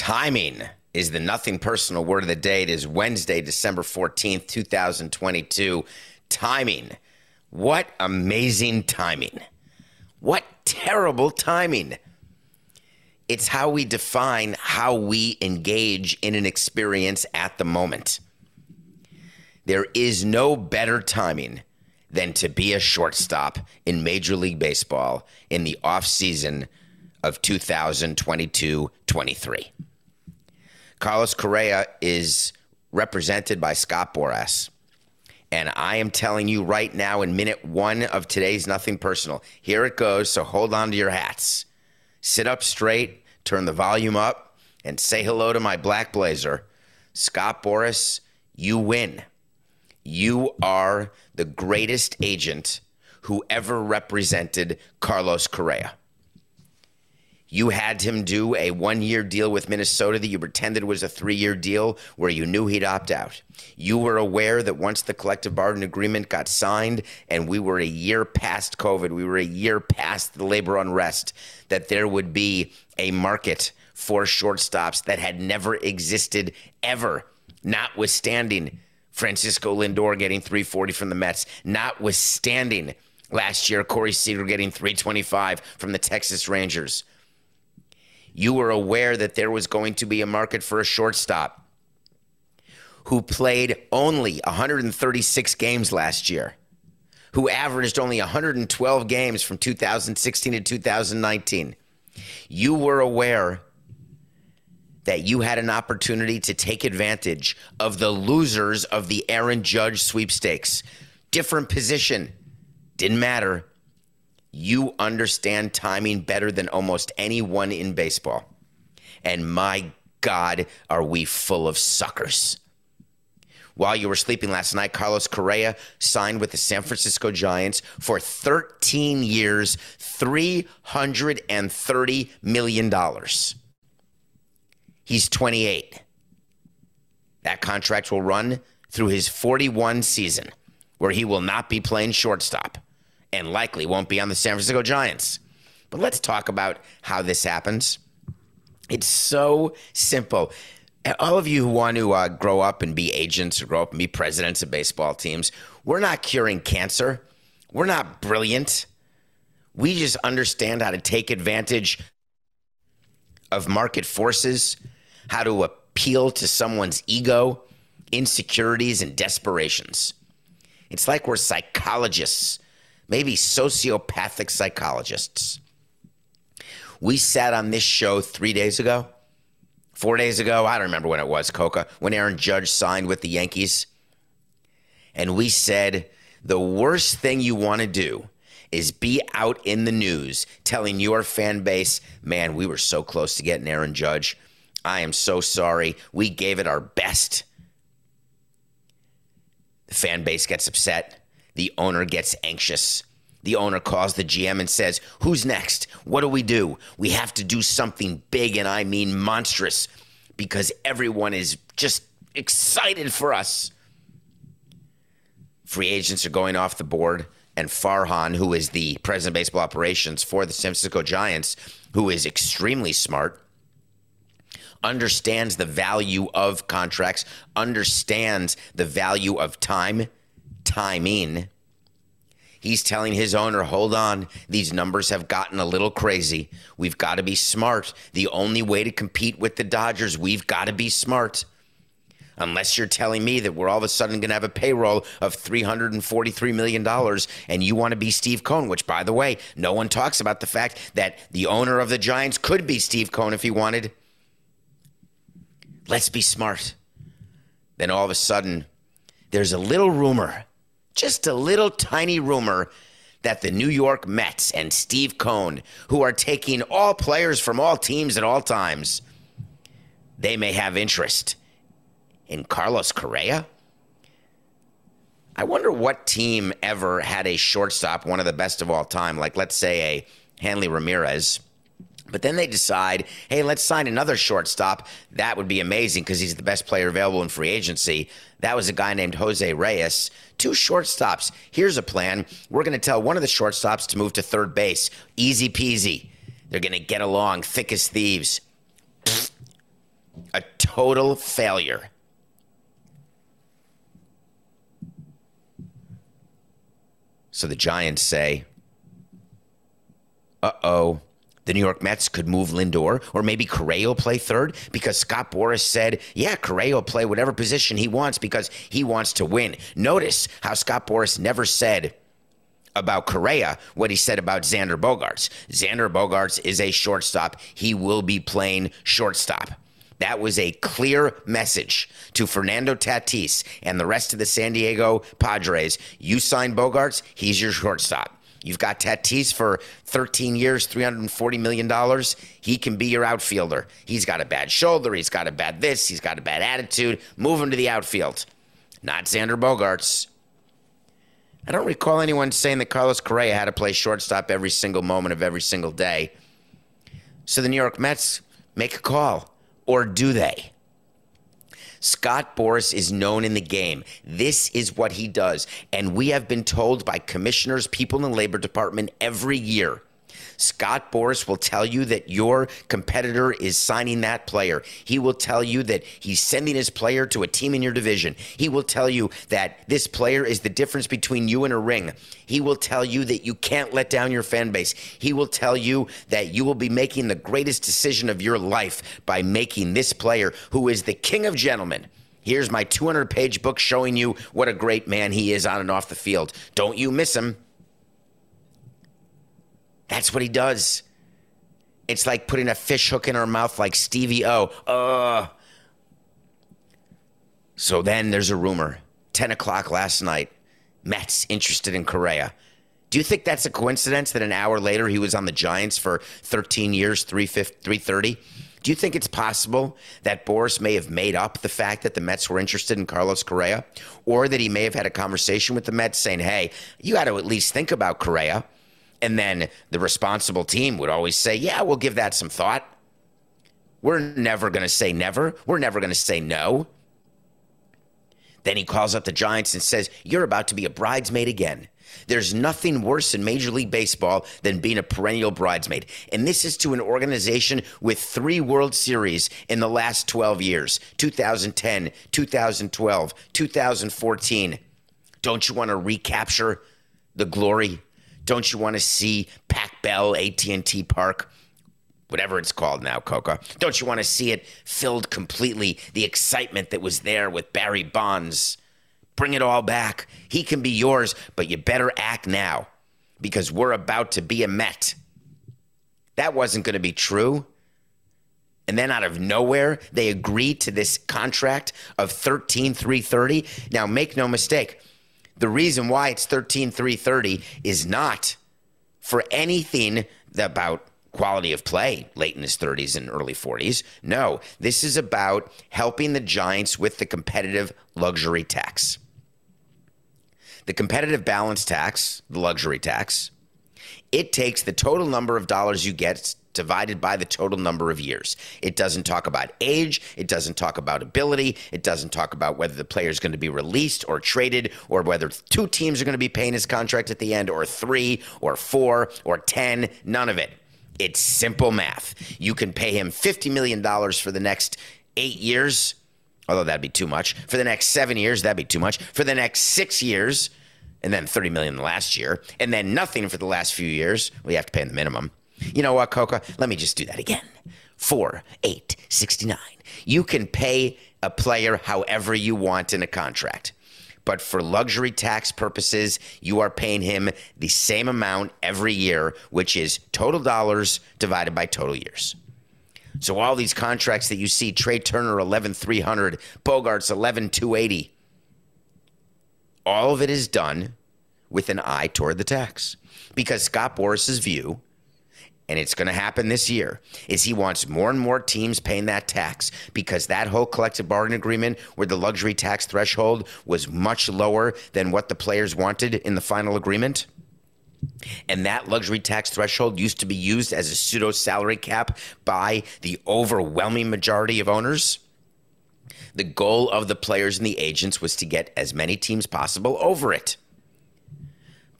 Timing is the nothing personal word of the day. It is Wednesday, December 14th, 2022. Timing. What amazing timing. What terrible timing. It's how we define how we engage in an experience at the moment. There is no better timing than to be a shortstop in Major League Baseball in the offseason of 2022 23. Carlos Correa is represented by Scott Boras. And I am telling you right now, in minute one of today's Nothing Personal, here it goes. So hold on to your hats. Sit up straight, turn the volume up, and say hello to my black blazer. Scott Boras, you win. You are the greatest agent who ever represented Carlos Correa. You had him do a one year deal with Minnesota that you pretended was a three year deal where you knew he'd opt out. You were aware that once the collective bargaining agreement got signed and we were a year past COVID, we were a year past the labor unrest, that there would be a market for shortstops that had never existed ever, notwithstanding Francisco Lindor getting 340 from the Mets, notwithstanding last year Corey Seager getting 325 from the Texas Rangers you were aware that there was going to be a market for a shortstop who played only 136 games last year, who averaged only 112 games from 2016 to 2019. You were aware that you had an opportunity to take advantage of the losers of the Aaron Judge sweepstakes. Different position, didn't matter. You understand timing better than almost anyone in baseball. And my God, are we full of suckers. While you were sleeping last night, Carlos Correa signed with the San Francisco Giants for 13 years, $330 million. He's 28. That contract will run through his 41 season, where he will not be playing shortstop and likely won't be on the San Francisco Giants. But let's talk about how this happens. It's so simple. All of you who want to uh, grow up and be agents or grow up and be presidents of baseball teams, we're not curing cancer. We're not brilliant. We just understand how to take advantage of market forces, how to appeal to someone's ego, insecurities, and desperations. It's like we're psychologists maybe sociopathic psychologists. We sat on this show three days ago, four days ago. I don't remember when it was, Coca, when Aaron Judge signed with the Yankees. And we said, the worst thing you want to do is be out in the news telling your fan base, man, we were so close to getting Aaron Judge. I am so sorry. We gave it our best. The fan base gets upset. The owner gets anxious. The owner calls the GM and says, Who's next? What do we do? We have to do something big, and I mean monstrous, because everyone is just excited for us. Free agents are going off the board, and Farhan, who is the president of baseball operations for the San Francisco Giants, who is extremely smart, understands the value of contracts, understands the value of time, timing. He's telling his owner, hold on, these numbers have gotten a little crazy. We've got to be smart. The only way to compete with the Dodgers, we've got to be smart. Unless you're telling me that we're all of a sudden going to have a payroll of $343 million and you want to be Steve Cohen, which, by the way, no one talks about the fact that the owner of the Giants could be Steve Cohen if he wanted. Let's be smart. Then all of a sudden, there's a little rumor just a little tiny rumor that the New York Mets and Steve Cohen, who are taking all players from all teams at all times, they may have interest in Carlos Correa. I wonder what team ever had a shortstop, one of the best of all time, like let's say a Hanley Ramirez. But then they decide, hey, let's sign another shortstop. That would be amazing because he's the best player available in free agency. That was a guy named Jose Reyes. Two shortstops. Here's a plan. We're going to tell one of the shortstops to move to third base. Easy peasy. They're going to get along thick as thieves. A total failure. So the Giants say, uh oh the New York Mets could move Lindor, or maybe Correa play third because Scott Boras said, yeah, Correa play whatever position he wants because he wants to win. Notice how Scott Boras never said about Correa what he said about Xander Bogaerts. Xander Bogaerts is a shortstop. He will be playing shortstop. That was a clear message to Fernando Tatis and the rest of the San Diego Padres. You sign Bogaerts, he's your shortstop. You've got Tatis for 13 years, $340 million. He can be your outfielder. He's got a bad shoulder. He's got a bad this. He's got a bad attitude. Move him to the outfield. Not Xander Bogaerts. I don't recall anyone saying that Carlos Correa had to play shortstop every single moment of every single day. So the New York Mets make a call. Or do they? Scott Boras is known in the game. This is what he does. And we have been told by commissioners, people in the Labor Department every year. Scott Boras will tell you that your competitor is signing that player. He will tell you that he's sending his player to a team in your division. He will tell you that this player is the difference between you and a ring. He will tell you that you can't let down your fan base. He will tell you that you will be making the greatest decision of your life by making this player, who is the king of gentlemen. Here's my 200 page book showing you what a great man he is on and off the field. Don't you miss him. That's what he does. It's like putting a fish hook in her mouth like Stevie O. Uh. So then there's a rumor. 10 o'clock last night. Mets interested in Correa. Do you think that's a coincidence that an hour later he was on the Giants for 13 years, 330? Do you think it's possible that Boras may have made up the fact that the Mets were interested in Carlos Correa? Or that he may have had a conversation with the Mets saying, hey, you got to at least think about Correa? And then the responsible team would always say, yeah, we'll give that some thought. We're never going to say never. We're never going to say no. Then he calls up the Giants and says, You're about to be a bridesmaid again. There's nothing worse in Major League Baseball than being a perennial bridesmaid. And this is to an organization with three World Series in the last 12 years 2010, 2012, 2014. Don't you want to recapture the glory? Don't you want to see Pac Bell, AT&T Park? whatever it's called now, Coca. Don't you want to see it filled completely? The excitement that was there with Barry Bonds. Bring it all back. He can be yours, but you better act now because we're about to be a Met. That wasn't going to be true. And then out of nowhere, they agreed to this contract of 13,330. Now, make no mistake, the reason why it's 13,330 is not for anything about quality of play late in his 30s and early 40s. No, this is about helping the Giants with the competitive luxury tax. The competitive balance tax, the luxury tax, it takes the total number of dollars you get divided by the total number of years. It doesn't talk about age. It doesn't talk about ability. It doesn't talk about whether the player is going to be released or traded or whether two teams are going to be paying his contract at the end or three or four or 10. None of it. It's simple math. You can pay him $50 million for the next eight years, although that'd be too much. For the next seven years, that'd be too much. For the next six years, and then 30 million the last year, and then nothing for the last few years. We have to pay him the minimum. You know what, Coca? Let me just do that again. Four, eight, 69. You can pay a player however you want in a contract. But for luxury tax purposes, you are paying him the same amount every year, which is total dollars divided by total years. So all these contracts that you see, Trea Turner 11,300, Bogaerts 11,280, all of it is done with an eye toward the tax. Because Scott Boras's view and it's going to happen this year, is he wants more and more teams paying that tax because that whole collective bargaining agreement where the luxury tax threshold was much lower than what the players wanted in the final agreement. And that luxury tax threshold used to be used as a pseudo salary cap by the overwhelming majority of owners. The goal of the players and the agents was to get as many teams possible over it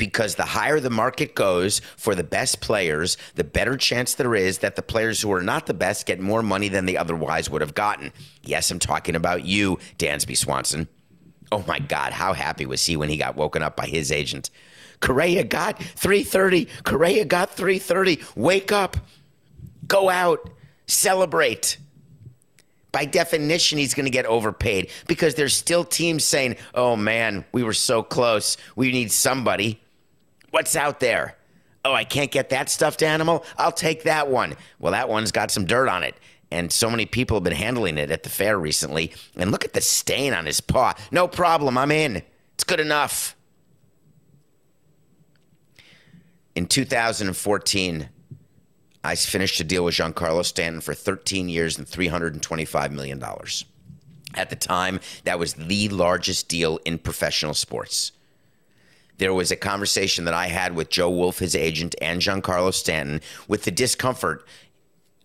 because the higher the market goes for the best players, the better chance there is that the players who are not the best get more money than they otherwise would have gotten. Yes, I'm talking about you, Dansby Swanson. Oh my God, how happy was he when he got woken up by his agent? Correa got 330. Correa got 330. Wake up. Go out. Celebrate. By definition, he's going to get overpaid because there's still teams saying, oh man, we were so close. We need somebody. What's out there? Oh, I can't get that stuffed animal? I'll take that one. Well, that one's got some dirt on it. And so many people have been handling it at the fair recently. And look at the stain on his paw. No problem. I'm in. It's good enough. In 2014, I finished a deal with Giancarlo Stanton for 13 years and $325 million. At the time, that was the largest deal in professional sports there was a conversation that I had with Joel Wolfe, his agent, and Giancarlo Stanton with the discomfort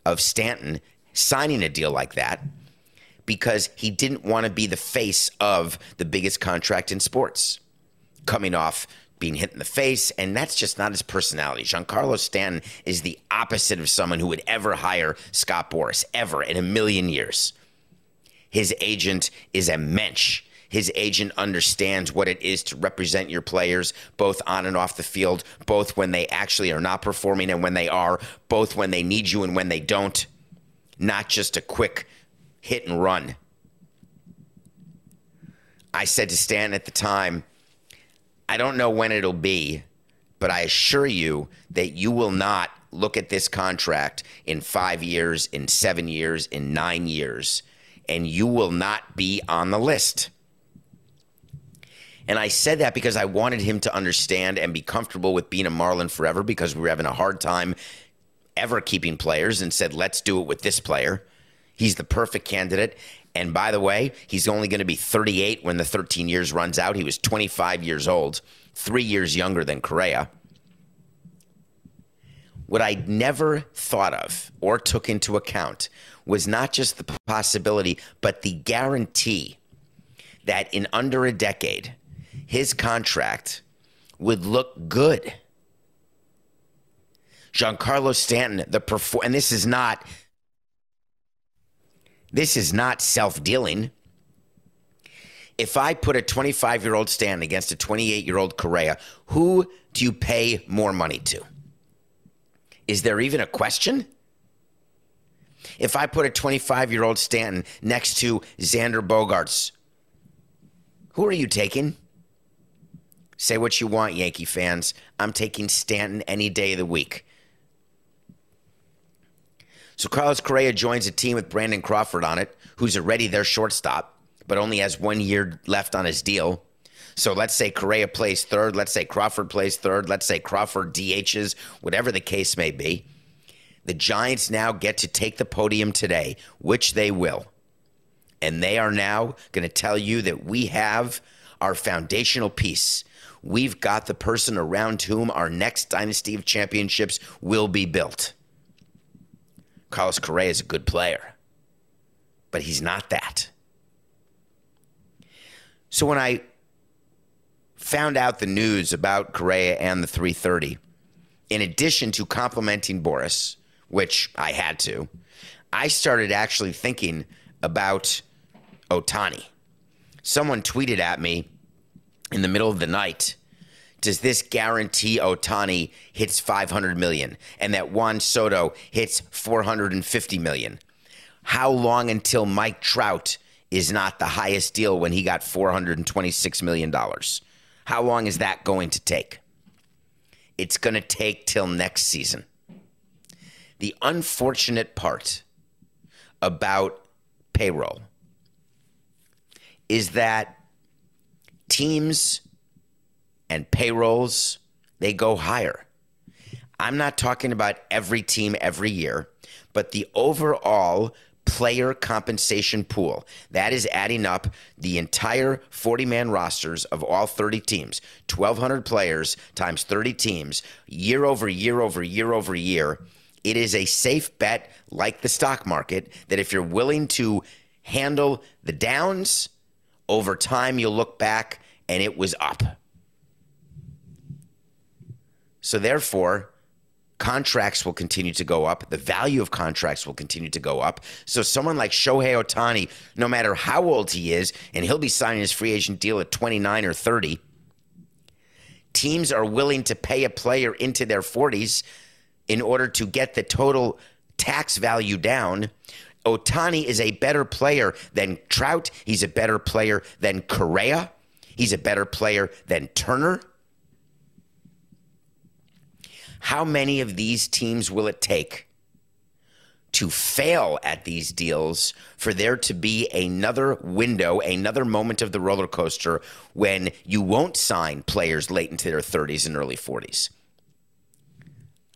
of Stanton signing a deal like that because he didn't want to be the face of the biggest contract in sports, coming off being hit in the face, and that's just not his personality. Giancarlo Stanton is the opposite of someone who would ever hire Scott Boras, ever in a million years. His agent is a mensch. His agent understands what it is to represent your players, both on and off the field, both when they actually are not performing and when they are, both when they need you and when they don't. Not just a quick hit and run. I said to Stan at the time, I don't know when it'll be, but I assure you that you will not look at this contract in five years, in seven years, in nine years, and you will not be on the list. And I said that because I wanted him to understand and be comfortable with being a Marlin forever because we were having a hard time ever keeping players and said, let's do it with this player. He's the perfect candidate. And by the way, he's only going to be 38 when the 13 years runs out. He was 25 years old, three years younger than Correa. What I never thought of or took into account was not just the possibility, but the guarantee that in under a decade, his contract would look good. Giancarlo Stanton, the perform, and this is not this is not self-dealing. If I put a 25-year-old Stanton against a 28-year-old Correa, who do you pay more money to? Is there even a question? If I put a 25-year-old Stanton next to Xander Bogaerts, who are you taking? Say what you want, Yankee fans. I'm taking Stanton any day of the week. So Carlos Correa joins a team with Brandon Crawford on it, who's already their shortstop, but only has one year left on his deal. So let's say Correa plays third. Let's say Crawford plays third. Let's say Crawford DHs, whatever the case may be. The Giants now get to take the podium today, which they will. And they are now going to tell you that we have our foundational piece we've got the person around whom our next dynasty of championships will be built. Carlos Correa is a good player, but he's not that. So when I found out the news about Correa and the 330, in addition to complimenting Boras, which I had to, I started actually thinking about Ohtani. Someone tweeted at me in the middle of the night does this guarantee Ohtani hits 500 million and that Juan Soto hits 450 million? How long until Mike Trout is not the highest deal when he got 426 million dollars? How long is that going to take? It's going to take till next season. The unfortunate part about payroll is that teams and payrolls they go higher. I'm not talking about every team every year, but the overall player compensation pool. That is adding up the entire 40 man rosters of all 30 teams, 1,200 players times 30 teams, year over year over year over year. It is a safe bet, like the stock market, that if you're willing to handle the downs, over time you'll look back and it was up. So, therefore, contracts will continue to go up. The value of contracts will continue to go up. So someone like Shohei Ohtani, no matter how old he is, and he'll be signing his free agent deal at 29 or 30, teams are willing to pay a player into their 40s in order to get the total tax value down. Ohtani is a better player than Trout. He's a better player than Correa. He's a better player than Turner. How many of these teams will it take to fail at these deals for there to be another window, another moment of the roller coaster when you won't sign players late into their 30s and early 40s?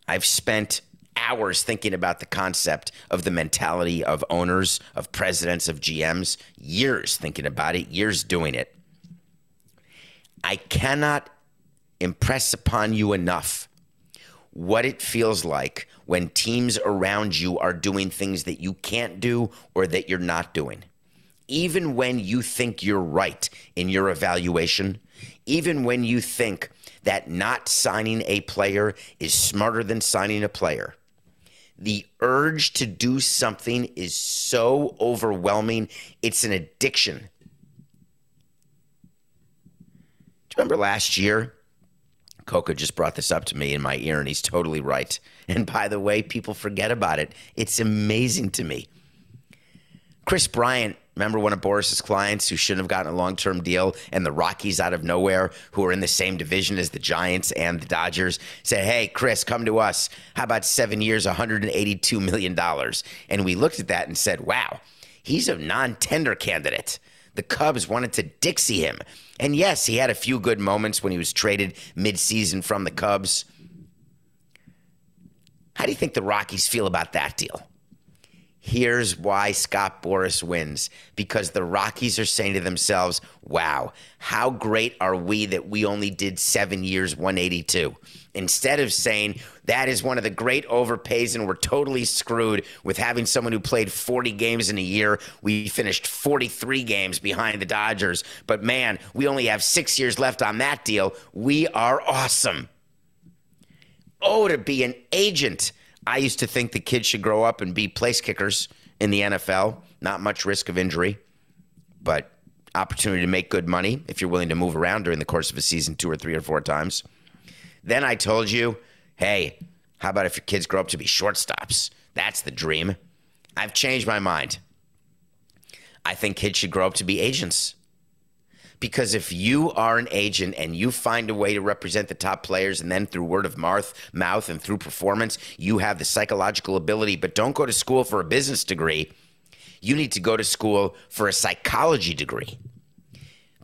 I've spent hours thinking about the concept of the mentality of owners, of presidents, of GMs, years thinking about it, years doing it. I cannot impress upon you enough what it feels like when teams around you are doing things that you can't do or that you're not doing. Even when you think you're right in your evaluation, even when you think that not signing a player is smarter than signing a player, the urge to do something is so overwhelming, it's an addiction. Do you remember last year? Coco just brought this up to me in my ear, and he's totally right. And by the way, people forget about it. It's amazing to me. Kris Bryant, remember one of Boras's clients who shouldn't have gotten a long term deal, and the Rockies out of nowhere, who are in the same division as the Giants and the Dodgers, said, Hey, Kris, come to us. How about seven years, $182 million? And we looked at that and said, Wow, he's a non tender candidate. The Cubs wanted to Dixie him. And yes, he had a few good moments when he was traded midseason from the Cubs. How do you think the Rockies feel about that deal? Here's why Scott Boras wins because the Rockies are saying to themselves, wow, how great are we that we only did seven years, 182? Instead of saying that is one of the great overpays and we're totally screwed with having someone who played 40 games in a year. We finished 43 games behind the Dodgers, but man, we only have six years left on that deal. We are awesome. Oh, to be an agent I used to think the kids should grow up and be place kickers in the NFL. Not much risk of injury, but opportunity to make good money if you're willing to move around during the course of a season two or three or four times. Then I told you, hey, how about if your kids grow up to be shortstops? That's the dream. I've changed my mind. I think kids should grow up to be agents. Because if you are an agent and you find a way to represent the top players, and then through word of mouth, mouth and through performance, you have the psychological ability, but don't go to school for a business degree. You need to go to school for a psychology degree.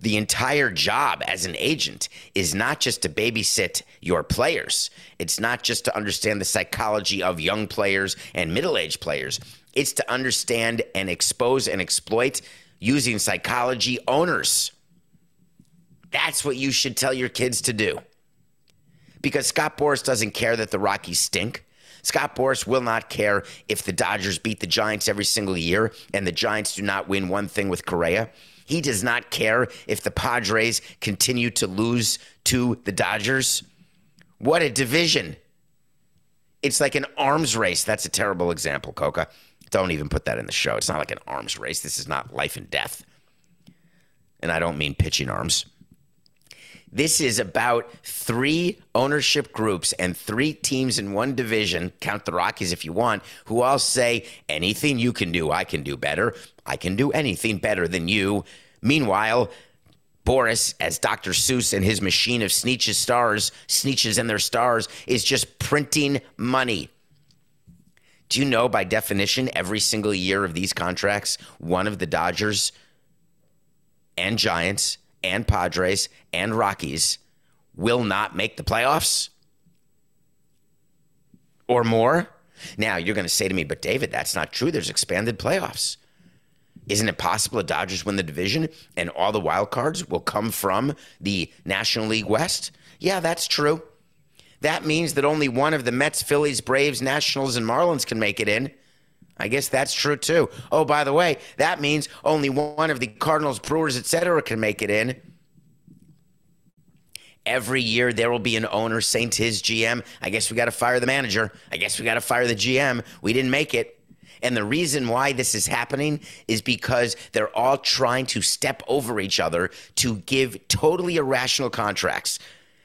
The entire job as an agent is not just to babysit your players. It's not just to understand the psychology of young players and middle aged players. It's to understand and expose and exploit using psychology owners. That's what you should tell your kids to do. Because Scott Boras doesn't care that the Rockies stink. Scott Boras will not care if the Dodgers beat the Giants every single year and the Giants do not win one thing with Correa. He does not care if the Padres continue to lose to the Dodgers. What a division. It's like an arms race. That's a terrible example, Coca. Don't even put that in the show. It's not like an arms race. This is not life and death. And I don't mean pitching arms. This is about three ownership groups and three teams in one division, count the Rockies if you want, who all say, anything you can do, I can do better. I can do anything better than you. Meanwhile, Boras, as Dr. Seuss and his machine of Sneetches stars, Sneetches and their stars, is just printing money. Do you know by definition, every single year of these contracts, one of the Dodgers and Giants and Padres and Rockies will not make the playoffs or more. Now, you're going to say to me, but David, that's not true. There's expanded playoffs. Isn't it possible the Dodgers win the division and all the wild cards will come from the National League West? Yeah, that's true. That means that only one of the Mets, Phillies, Braves, Nationals, and Marlins can make it in. I guess that's true too. Oh, by the way, that means only one of the Cardinals, Brewers, etc. can make it in. Every year there will be an owner saying to his GM, I guess we got to fire the manager. I guess we got to fire the GM. We didn't make it. And the reason why this is happening is because they're all trying to step over each other to give totally irrational contracts.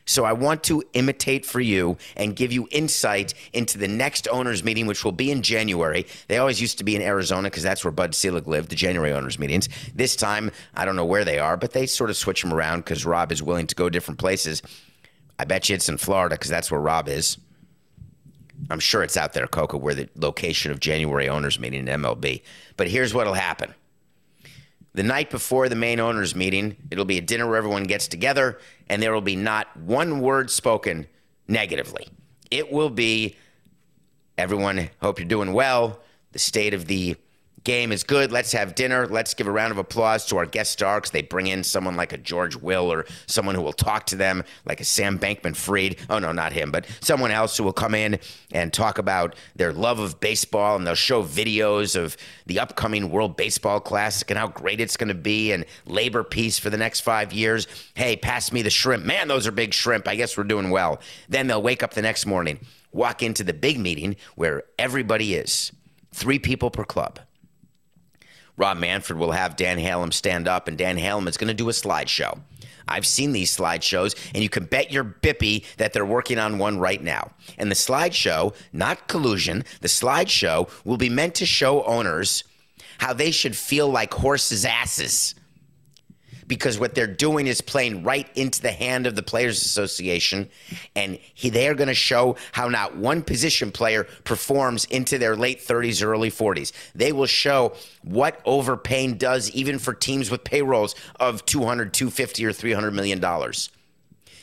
So I want to imitate for you and give you insight into the next owners meeting, which will be in January. They always used to be in Arizona because that's where Bud Selig lived, the January owners meetings. This time, I don't know where they are, but they sort of switch them around because Rob is willing to go different places. I bet you it's in Florida because that's where Rob is. I'm sure it's out there, Coca, where the location of January owners meeting in MLB. But here's what'll happen. The night before the main owners meeting, it'll be a dinner where everyone gets together and there will be not one word spoken negatively. It will be everyone, hope you're doing well. The state of the game is good. Let's have dinner. Let's give a round of applause to our guest star because they bring in someone like a George Will or someone who will talk to them, like a Sam Bankman Fried. Oh, no, not him, but someone else who will come in and talk about their love of baseball and they'll show videos of the upcoming World Baseball Classic and how great it's going to be and labor peace for the next five years. Hey, pass me the shrimp. Man, those are big shrimp. I guess we're doing well. Then they'll wake up the next morning, walk into the big meeting where everybody is three people per club Rob Manfred will have Dan Halem stand up, and Dan Halem is going to do a slideshow. I've seen these slideshows, and you can bet your bippy that they're working on one right now. And the slideshow, not collusion, the slideshow will be meant to show owners how they should feel like horses' asses because what they're doing is playing right into the hand of the Players Association. And he, they are going to show how not one position player performs into their late 30s or early 40s. They will show what overpaying does even for teams with payrolls of 200, 250, or 300 million dollars.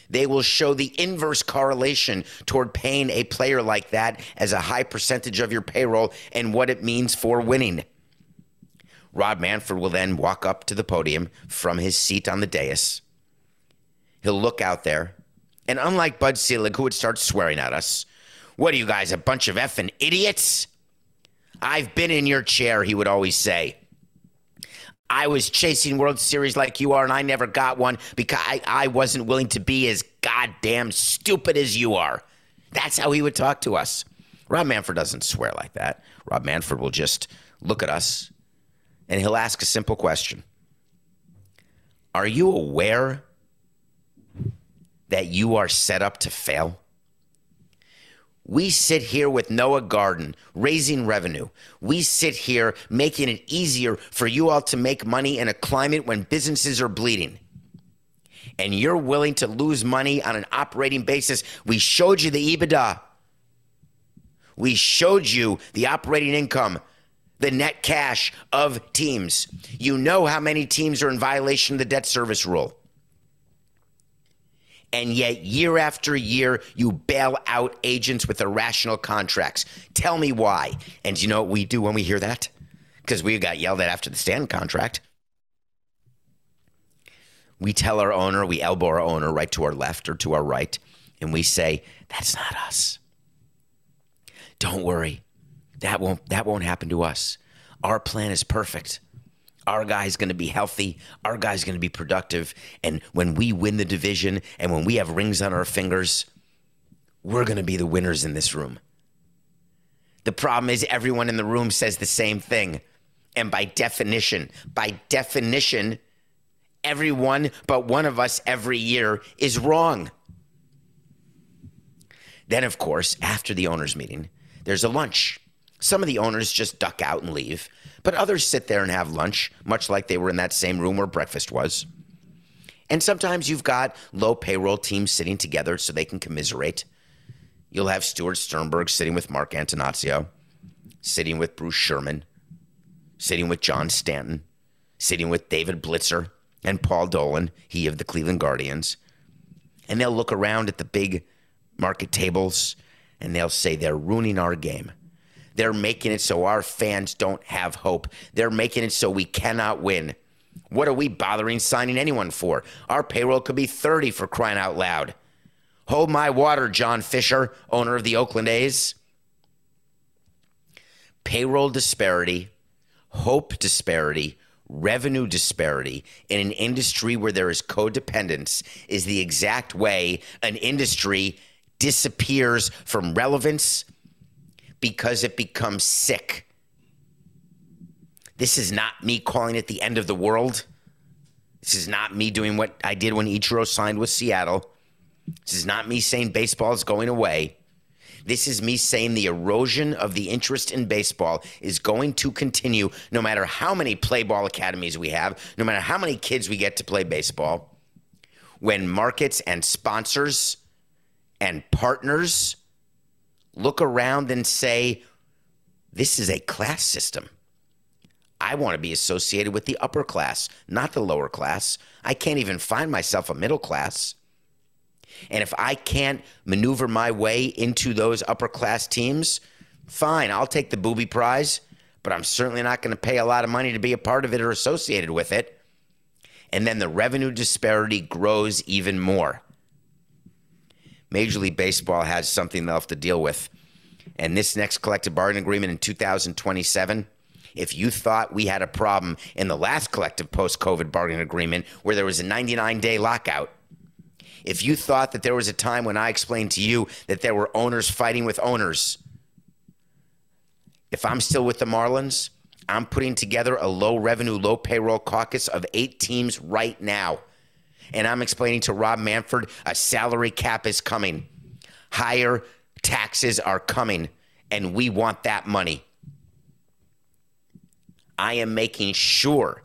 They will show the inverse correlation toward paying a player like that as a high percentage of your payroll and what it means for winning. Rob Manfred will then walk up to the podium from his seat on the dais. He'll look out there, and unlike Bud Selig, who would start swearing at us, what are you guys, a bunch of effing idiots? I've been in your chair, he would always say. I was chasing World Series like you are, and I never got one because I, I wasn't willing to be as goddamn stupid as you are. That's how he would talk to us. Rob Manfred doesn't swear like that. Rob Manfred will just look at us and he'll ask a simple question Are you aware that you are set up to fail? We sit here with Noah Garden raising revenue. We sit here making it easier for you all to make money in a climate when businesses are bleeding. And you're willing to lose money on an operating basis. We showed you the EBITDA. We showed you the operating income the net cash of teams. You know how many teams are in violation of the debt service rule. And yet, year after year, you bail out agents with irrational contracts. Tell me why. And you know what we do when we hear that? Because we got yelled at after the Stanton contract. We tell our owner, we elbow our owner right to our left or to our right, and we say, That's not us. Don't worry. That won't that won't happen to us. Our plan is perfect. Our guy's going to be healthy. Our guy's going to be productive. And when we win the division and when we have rings on our fingers, we're going to be the winners in this room. The problem is everyone in the room says the same thing. And by definition, by definition, everyone but one of us every year is wrong. Then, of course, after the owners' meeting, there's a lunch. Some of the owners just duck out and leave, but others sit there and have lunch, much like they were in that same room where breakfast was. And sometimes you've got low payroll teams sitting together so they can commiserate. You'll have Stuart Sternberg sitting with Mark Attanasio, sitting with Bruce Sherman, sitting with John Stanton, sitting with David Blitzer and Paul Dolan, he of the Cleveland Guardians. And they'll look around at the big market tables and they'll say they're ruining our game. They're making it so our fans don't have hope. They're making it so we cannot win. What are we bothering signing anyone for? Our payroll could be 30 for crying out loud. Hold my water, John Fisher, owner of the Oakland A's. Payroll disparity, hope disparity, revenue disparity in an industry where there is codependence is the exact way an industry disappears from relevance because it becomes sick. This is not me calling it the end of the world. This is not me doing what I did when Ichiro signed with Seattle. This is not me saying baseball is going away. This is me saying the erosion of the interest in baseball is going to continue no matter how many play ball academies we have, no matter how many kids we get to play baseball. When markets and sponsors and partners look around and say, this is a class system. I want to be associated with the upper class, not the lower class. I can't even find myself a middle class. And if I can't maneuver my way into those upper class teams, fine, I'll take the booby prize, but I'm certainly not going to pay a lot of money to be a part of it or associated with it. And then the revenue disparity grows even more. Major League Baseball has something they'll have to deal with. And this next collective bargaining agreement in 2027, if you thought we had a problem in the last collective post COVID bargaining agreement where there was a 99 day lockout, if you thought that there was a time when I explained to you that there were owners fighting with owners, if I'm still with the Marlins, I'm putting together a low revenue, low payroll caucus of eight teams right now and I'm explaining to Rob Manfred a salary cap is coming, higher taxes are coming, and we want that money. I am making sure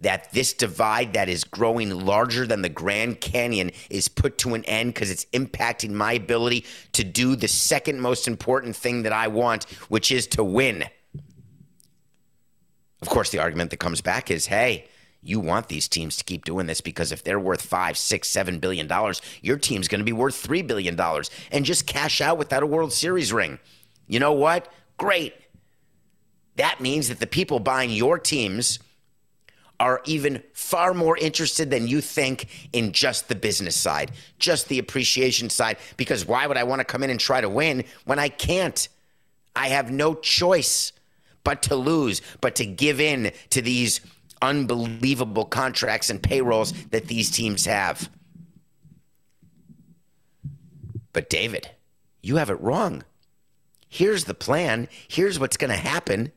that this divide that is growing larger than the Grand Canyon is put to an end because it's impacting my ability to do the second most important thing that I want, which is to win. Of course, the argument that comes back is hey, you want these teams to keep doing this because if they're worth five, six, seven billion dollars, your team's going to be worth three billion dollars and just cash out without a World Series ring. You know what? Great. That means that the people buying your teams are even far more interested than you think in just the business side, just the appreciation side. Because why would I want to come in and try to win when I can't? I have no choice but to lose, but to give in to these unbelievable contracts and payrolls that these teams have. But, David, you have it wrong. Here's the plan. Here's what's going to happen.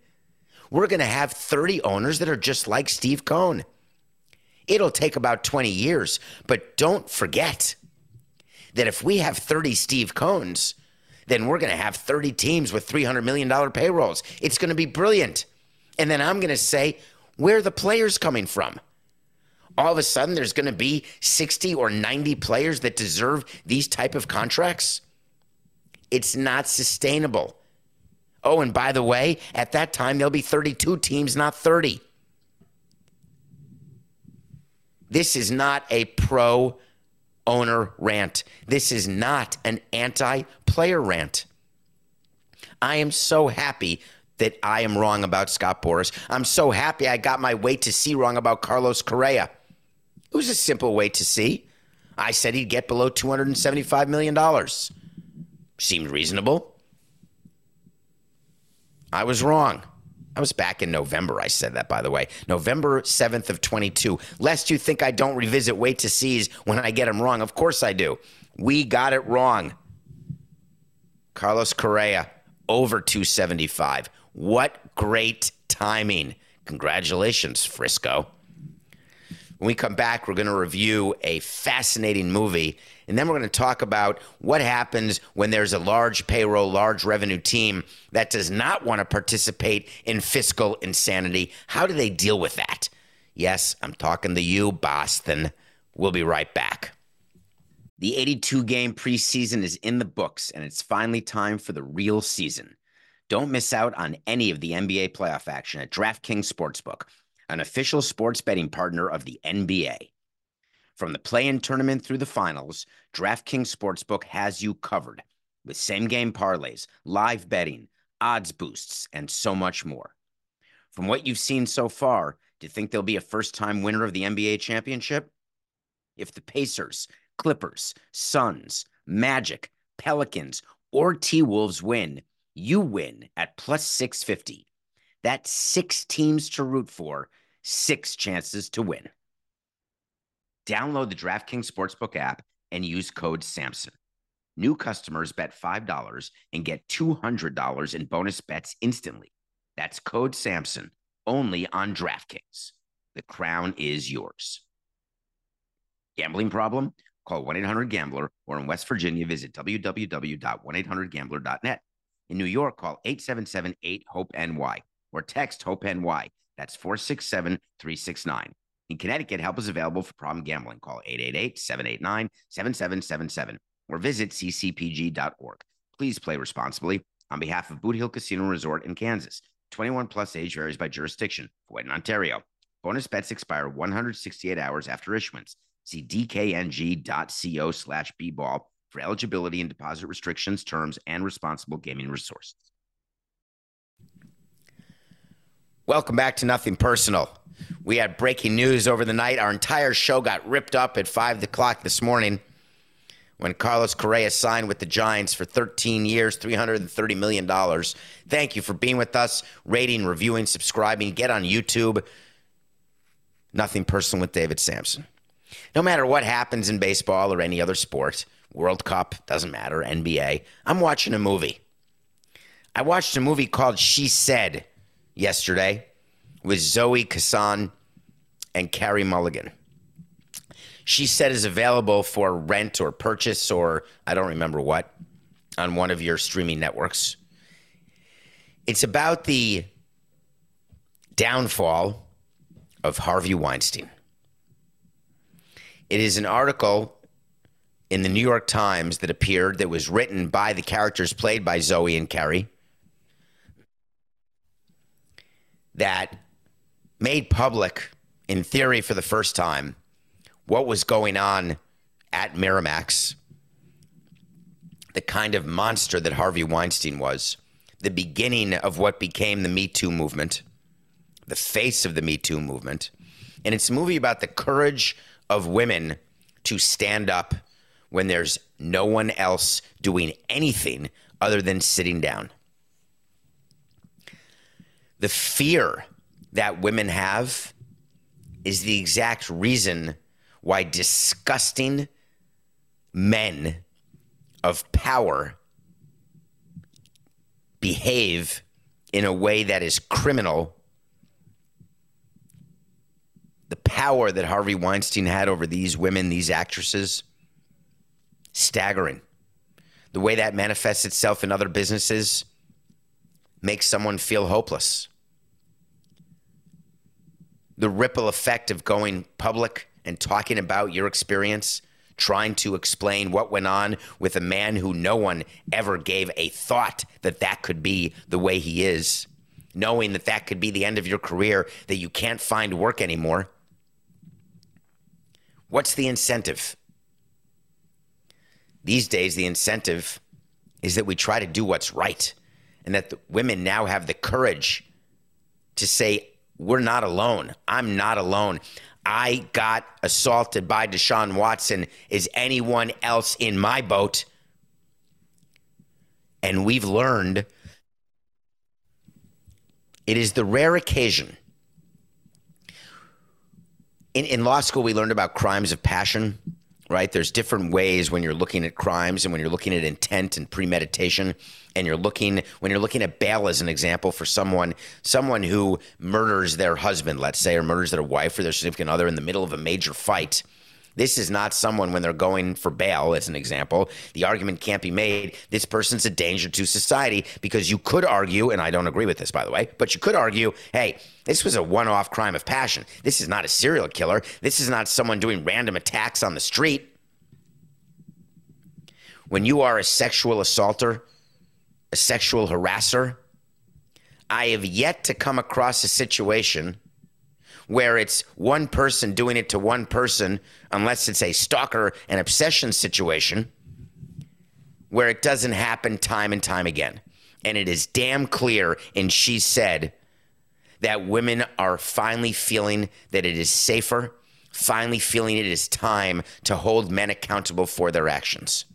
We're going to have 30 owners that are just like Steve Cohen. It'll take about 20 years, but don't forget that if we have 30 Steve Cohens, then we're going to have 30 teams with $300 million payrolls. It's going to be brilliant. And then I'm going to say, where are the players coming from? All of a sudden, there's going to be 60 or 90 players that deserve these type of contracts. It's not sustainable. Oh, and by the way, at that time, there'll be 32 teams, not 30. This is not a pro owner rant. This is not an anti player rant. I am so happy that I am wrong about Scott Boras. I'm so happy I got my wait to see wrong about Carlos Correa. It was a simple wait to see. I said he'd get below $275 million. Seemed reasonable. I was wrong. I was back in November. I said that, by the way. November 7th of 22. Lest you think I don't revisit wait to seize when I get them wrong. Of course I do. We got it wrong. Carlos Correa, over 275. What great timing. Congratulations, Frisco. When we come back, we're going to review a fascinating movie. And then we're going to talk about what happens when there's a large payroll, large revenue team that does not want to participate in fiscal insanity. How do they deal with that? Yes, I'm talking to you, Boston. We'll be right back. The 82 game preseason is in the books, and it's finally time for the real season. Don't miss out on any of the NBA playoff action at DraftKings Sportsbook an official sports betting partner of the NBA. From the play in tournament through the finals, DraftKings Sportsbook has you covered with same game parlays, live betting, odds boosts, and so much more. From what you've seen so far, do you think there'll be a first time winner of the NBA championship? If the Pacers, Clippers, Suns, Magic, Pelicans, or T Wolves win, you win at plus 650. That's six teams to root for six chances to win. Download the DraftKings Sportsbook app and use code SAMSON. New customers bet $5 and get $200 in bonus bets instantly. That's code SAMSON only on DraftKings. The crown is yours. Gambling problem? Call 1 800 Gambler or in West Virginia, visit www.1800Gambler.net. In New York, call 877 8 HOPE NY or text HOPE NY that's 467 369. In Connecticut, help is available for problem gambling. Call 888 789 7777 or visit ccpg.org. Please play responsibly on behalf of Boot Hill Casino Resort in Kansas. 21 plus age varies by jurisdiction. Void in Ontario. Bonus bets expire 168 hours after issuance. See dkng.co slash bball for eligibility and deposit restrictions, terms, and responsible gaming resources. Welcome back to Nothing Personal. We had breaking news over the night. Our entire show got ripped up at 5 o'clock this morning when Carlos Correa signed with the Giants for 13 years, $330 million. Thank you for being with us, rating, reviewing, subscribing. Get on YouTube. Nothing Personal with David Samson. No matter what happens in baseball or any other sport, World Cup, doesn't matter, NBA, I'm watching a movie. I watched a movie called She Said yesterday with Zoe Kazan and Carey Mulligan. She said is available for rent or purchase or I don't remember what on one of your streaming networks. It's about the downfall of Harvey Weinstein. It is an article in the New York Times that appeared that was written by the characters played by Zoe and Carey that made public, in theory, for the first time, what was going on at Miramax, the kind of monster that Harvey Weinstein was, the beginning of what became the Me Too movement, the face of the Me Too movement. And it's a movie about the courage of women to stand up when there's no one else doing anything other than sitting down the fear that women have is the exact reason why disgusting men of power behave in a way that is criminal. The power that Harvey Weinstein had over these women, these actresses, staggering. The way that manifests itself in other businesses makes someone feel hopeless the ripple effect of going public and talking about your experience, trying to explain what went on with a man who no one ever gave a thought that that could be the way he is, knowing that that could be the end of your career, that you can't find work anymore. What's the incentive? These days, the incentive is that we try to do what's right and that women now have the courage to say, we're not alone. I'm not alone. I got assaulted by Deshaun Watson. Is anyone else in my boat? And we've learned It is the rare occasion. In, in law school, we learned about crimes of passion, right? There's different ways when you're looking at crimes and when you're looking at intent and premeditation and you're looking when you're looking at bail as an example for someone someone who murders their husband let's say or murders their wife or their significant other in the middle of a major fight this is not someone when they're going for bail, as an example. The argument can't be made this person's a danger to society because you could argue, and I don't agree with this, by the way, but you could argue, hey, this was a one off crime of passion. This is not a serial killer. This is not someone doing random attacks on the street. When you are a sexual assaulter, a sexual harasser, I have yet to come across a situation where it's one person doing it to one person, unless it's a stalker and obsession situation, where it doesn't happen time and time again. And it is damn clear, and she said that women are finally feeling that it is safer, finally feeling it is time to hold men accountable for their actions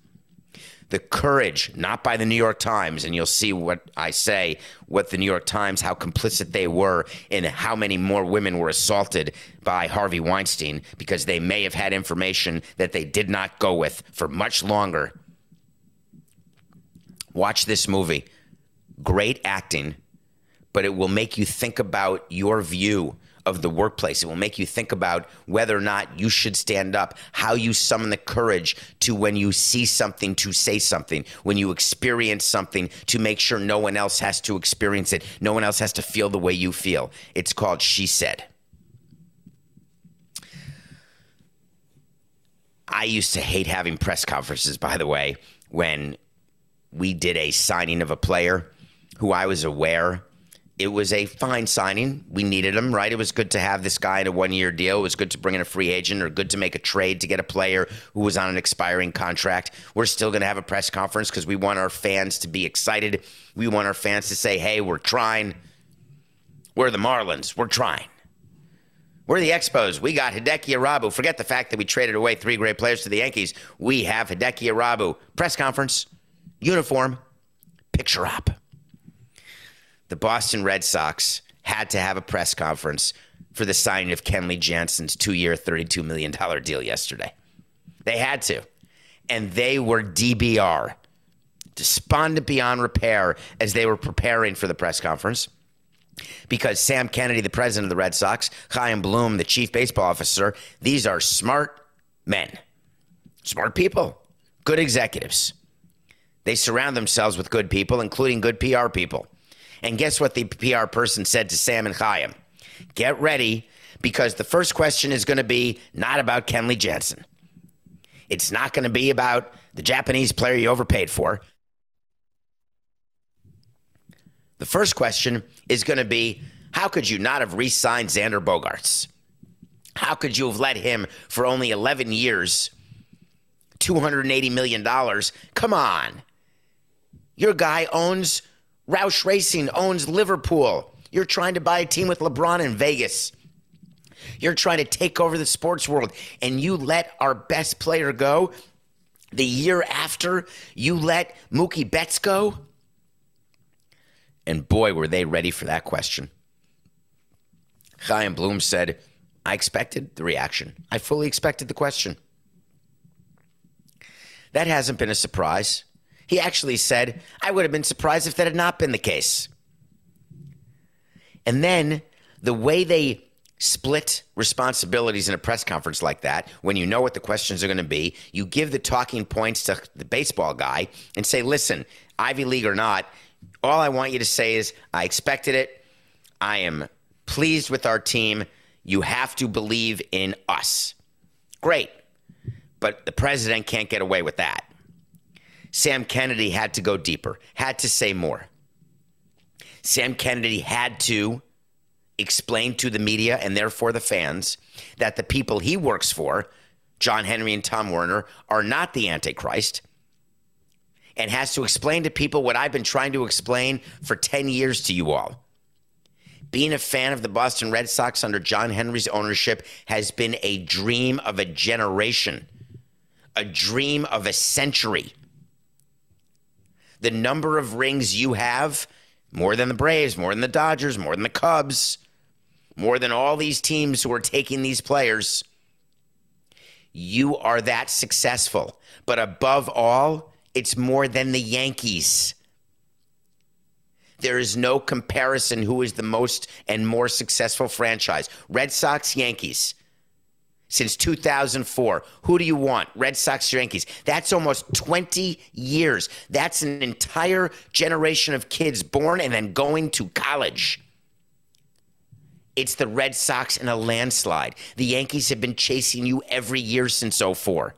the courage, not by the New York Times, and you'll see what I say, what the New York Times, how complicit they were in how many more women were assaulted by Harvey Weinstein because they may have had information that they did not go with for much longer. Watch this movie. Great acting, but it will make you think about your view of the workplace. It will make you think about whether or not you should stand up, how you summon the courage to when you see something to say something, when you experience something to make sure no one else has to experience it, no one else has to feel the way you feel. It's called She Said. I used to hate having press conferences, by the way, when we did a signing of a player who I was aware it was a fine signing. We needed him, right? It was good to have this guy in a one year deal. It was good to bring in a free agent or good to make a trade to get a player who was on an expiring contract. We're still going to have a press conference because we want our fans to be excited. We want our fans to say, hey, we're trying. We're the Marlins. We're trying. We're the Expos. We got Hideki Irabu. Forget the fact that we traded away three great players to the Yankees. We have Hideki Irabu. Press conference, uniform, picture op the Boston Red Sox had to have a press conference for the signing of Kenley Jansen's two year, $32 million deal yesterday. They had to. And they were DBR, despondent beyond repair, as they were preparing for the press conference. Because Sam Kennedy, the president of the Red Sox, Chaim Bloom, the chief baseball officer, these are smart men, smart people, good executives. They surround themselves with good people, including good PR people. And guess what the PR person said to Sam and Chaim? Get ready because the first question is going to be not about Kenley Jansen. It's not going to be about the Japanese player you overpaid for. The first question is going to be how could you not have re signed Xander Bogaerts? How could you have let him for only 11 years, $280 million? Come on. Your guy owns Roush Racing owns Liverpool. You're trying to buy a team with LeBron in Vegas. You're trying to take over the sports world, and you let our best player go the year after you let Mookie Betts go? And boy, were they ready for that question. Chaim Bloom said, I expected the reaction. I fully expected the question. That hasn't been a surprise. He actually said, I would have been surprised if that had not been the case. And then the way they split responsibilities in a press conference like that, when you know what the questions are going to be, you give the talking points to the baseball guy and say, listen, Ivy League or not, all I want you to say is, I expected it. I am pleased with our team. You have to believe in us. Great. But the president can't get away with that. Sam Kennedy had to go deeper, had to say more. Sam Kennedy had to explain to the media and therefore the fans that the people he works for, John Henry and Tom Werner, are not the Antichrist and has to explain to people what I've been trying to explain for 10 years to you all. Being a fan of the Boston Red Sox under John Henry's ownership has been a dream of a generation, a dream of a century the number of rings you have more than the Braves, more than the Dodgers, more than the Cubs, more than all these teams who are taking these players. You are that successful. But above all, it's more than the Yankees. There is no comparison who is the most and more successful franchise. Red Sox, Yankees. Since 2004. Who do you want? Red Sox, Yankees. That's almost 20 years. That's an entire generation of kids born and then going to college. It's the Red Sox in a landslide. The Yankees have been chasing you every year since 04.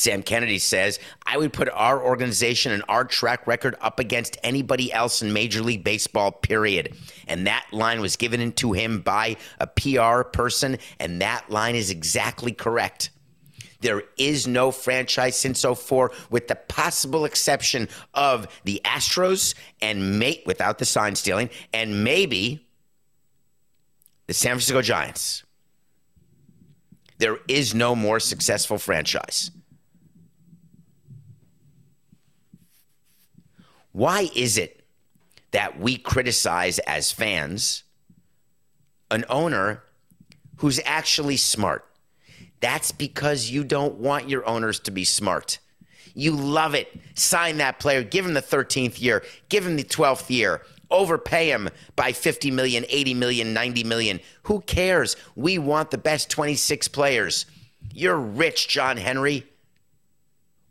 Sam Kennedy says, I would put our organization and our track record up against anybody else in Major League Baseball, period. And that line was given to him by a PR person, and that line is exactly correct. There is no franchise since 04, with the possible exception of the Astros and mate without the sign stealing, and maybe the San Francisco Giants. There is no more successful franchise. Why is it that we criticize as fans an owner who's actually smart? That's because you don't want your owners to be smart. You love it. Sign that player, give him the 13th year, give him the 12th year, overpay him by 50 million, 80 million, 90 million. Who cares? We want the best 26 players. You're rich, John Henry.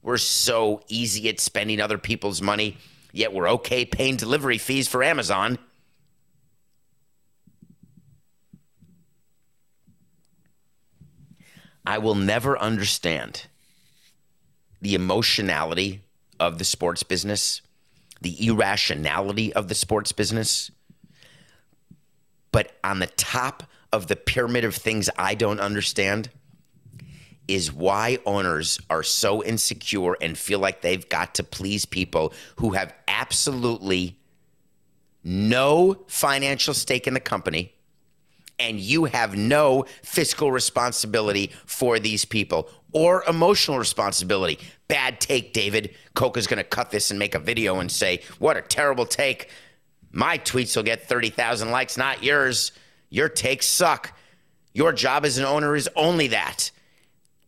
We're so easy at spending other people's money yet we're okay paying delivery fees for Amazon. I will never understand the emotionality of the sports business, the irrationality of the sports business. But on the top of the pyramid of things I don't understand is why owners are so insecure and feel like they've got to please people who have absolutely no financial stake in the company and you have no fiscal responsibility for these people or emotional responsibility. Bad take, David. Coca's going to cut this and make a video and say, What a terrible take. My tweets will get 30,000 likes, not yours. Your takes suck. Your job as an owner is only that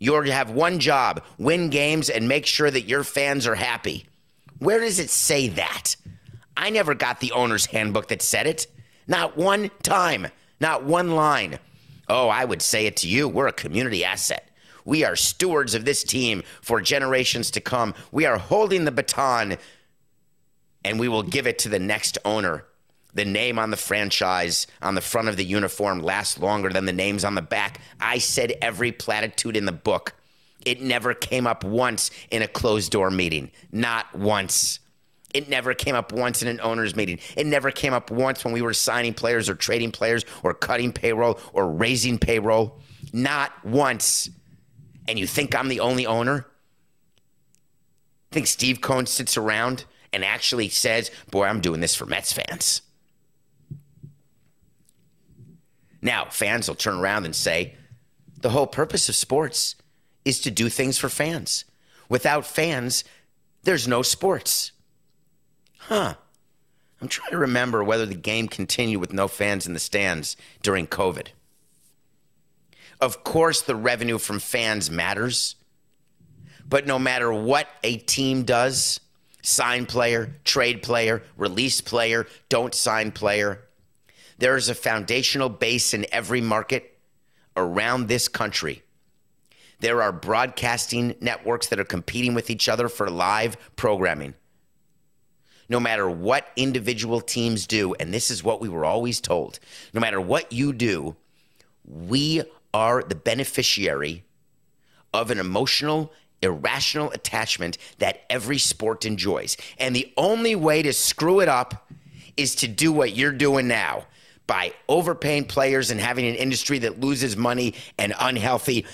you have one job win games and make sure that your fans are happy. Where does it say that? I never got the owner's handbook that said it. Not one time, not one line. Oh, I would say it to you. We're a community asset. We are stewards of this team for generations to come. We are holding the baton and we will give it to the next owner the name on the franchise on the front of the uniform lasts longer than the names on the back. I said every platitude in the book. It never came up once in a closed door meeting. Not once. It never came up once in an owner's meeting. It never came up once when we were signing players or trading players or cutting payroll or raising payroll. Not once. And you think I'm the only owner? think Steve Cohen sits around and actually says, Boy, I'm doing this for Mets fans. Now, fans will turn around and say, the whole purpose of sports is to do things for fans. Without fans, there's no sports. Huh. I'm trying to remember whether the game continued with no fans in the stands during COVID. Of course, the revenue from fans matters. But no matter what a team does sign player, trade player, release player, don't sign player there is a foundational base in every market around this country. There are broadcasting networks that are competing with each other for live programming. No matter what individual teams do, and this is what we were always told no matter what you do, we are the beneficiary of an emotional, irrational attachment that every sport enjoys. And the only way to screw it up is to do what you're doing now by overpaying players and having an industry that loses money and unhealthy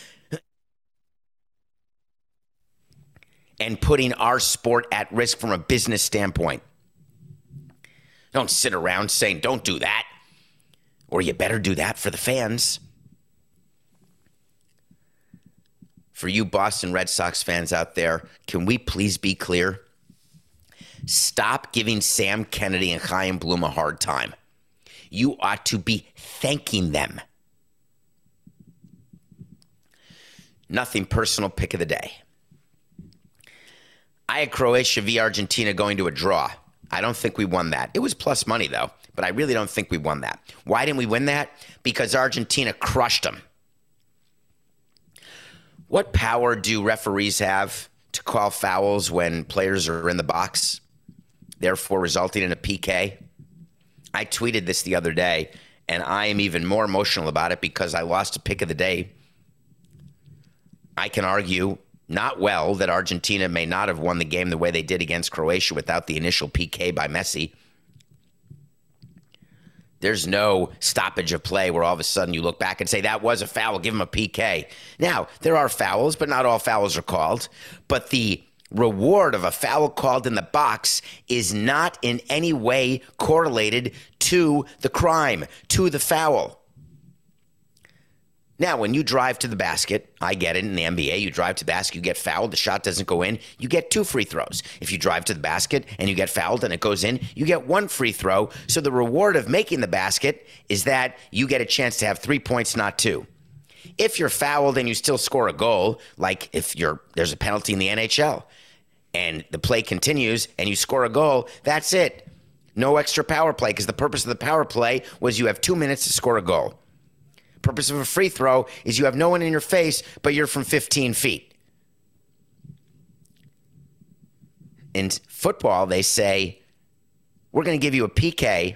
and putting our sport at risk from a business standpoint. Don't sit around saying, don't do that. Or you better do that for the fans. For you Boston Red Sox fans out there, can we please be clear? Stop giving Sam Kennedy and Chaim Bloom a hard time. You ought to be thanking them. Nothing personal pick of the day. I had Croatia v Argentina going to a draw. I don't think we won that. It was plus money, though, but I really don't think we won that. Why didn't we win that? Because Argentina crushed them. What power do referees have to call fouls when players are in the box, therefore resulting in a PK? I tweeted this the other day, and I am even more emotional about it because I lost a pick of the day. I can argue not well that Argentina may not have won the game the way they did against Croatia without the initial PK by Messi. There's no stoppage of play where all of a sudden you look back and say that was a foul, give him a PK. Now, there are fouls, but not all fouls are called. But the reward of a foul called in the box is not in any way correlated to the crime, to the foul. Now, when you drive to the basket, I get it in the NBA. You drive to the basket, you get fouled, the shot doesn't go in, you get two free throws. If you drive to the basket and you get fouled and it goes in, you get one free throw. So the reward of making the basket is that you get a chance to have three points, not two. If you're fouled and you still score a goal, like if you're there's a penalty in the NHL and the play continues and you score a goal, that's it. No extra power play because the purpose of the power play was you have two minutes to score a goal. The purpose of a free throw is you have no one in your face, but you're from 15 feet. In football, they say, we're going to give you a PK,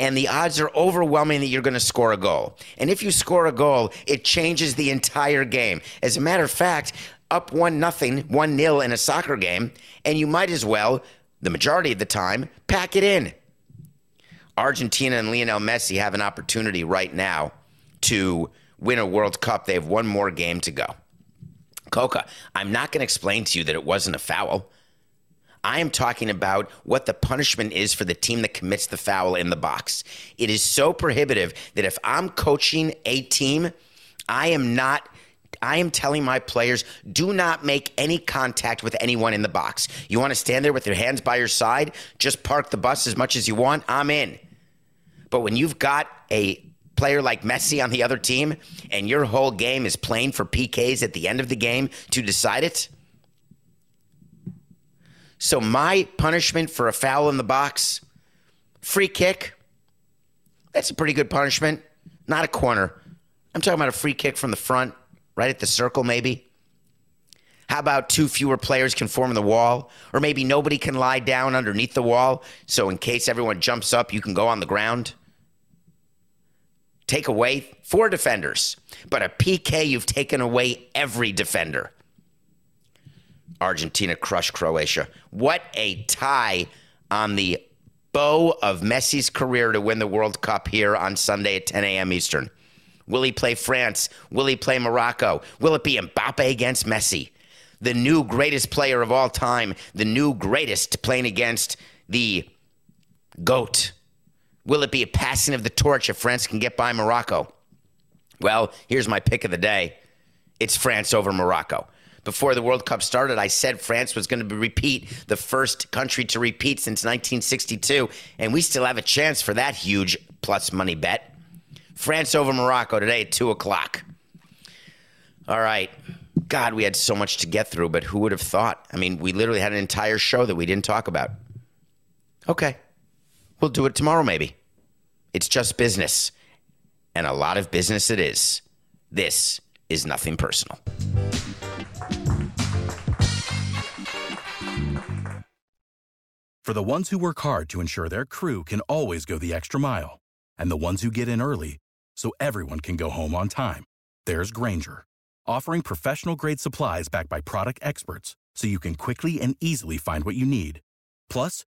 and the odds are overwhelming that you're going to score a goal. And if you score a goal, it changes the entire game. As a matter of fact, up one nothing, one nil in a soccer game, and you might as well, the majority of the time, pack it in. Argentina and Lionel Messi have an opportunity right now to win a World Cup. They have one more game to go. Coca, I'm not going to explain to you that it wasn't a foul. I am talking about what the punishment is for the team that commits the foul in the box. It is so prohibitive that if I'm coaching a team, I am not I am telling my players do not make any contact with anyone in the box. You want to stand there with your hands by your side, just park the bus as much as you want, I'm in. But when you've got a player like Messi on the other team and your whole game is playing for PKs at the end of the game to decide it? So my punishment for a foul in the box, free kick. That's a pretty good punishment. Not a corner. I'm talking about a free kick from the front, right at the circle, maybe. How about two fewer players can form the wall? Or maybe nobody can lie down underneath the wall, so in case everyone jumps up, you can go on the ground? Take away four defenders, but a PK, you've taken away every defender. Argentina crushed Croatia. What a tie on the bow of Messi's career to win the World Cup here on Sunday at 10 a.m. Eastern. Will he play France? Will he play Morocco? Will it be Mbappe against Messi? The new greatest player of all time, the new greatest playing against the GOAT. Will it be a passing of the torch if France can get by Morocco? Well, here's my pick of the day it's France over Morocco before the World Cup started, I said France was going to repeat the first country to repeat since 1962, and we still have a chance for that huge plus money bet. France over Morocco today at 2 o'clock. All right. God, we had so much to get through, but who would have thought? I mean, we literally had an entire show that we didn't talk about. Okay. We'll do it tomorrow, maybe. It's just business. And a lot of business it is. This is nothing personal. For the ones who work hard to ensure their crew can always go the extra mile, and the ones who get in early so everyone can go home on time, there's Grainger, offering professional grade supplies backed by product experts so you can quickly and easily find what you need. Plus,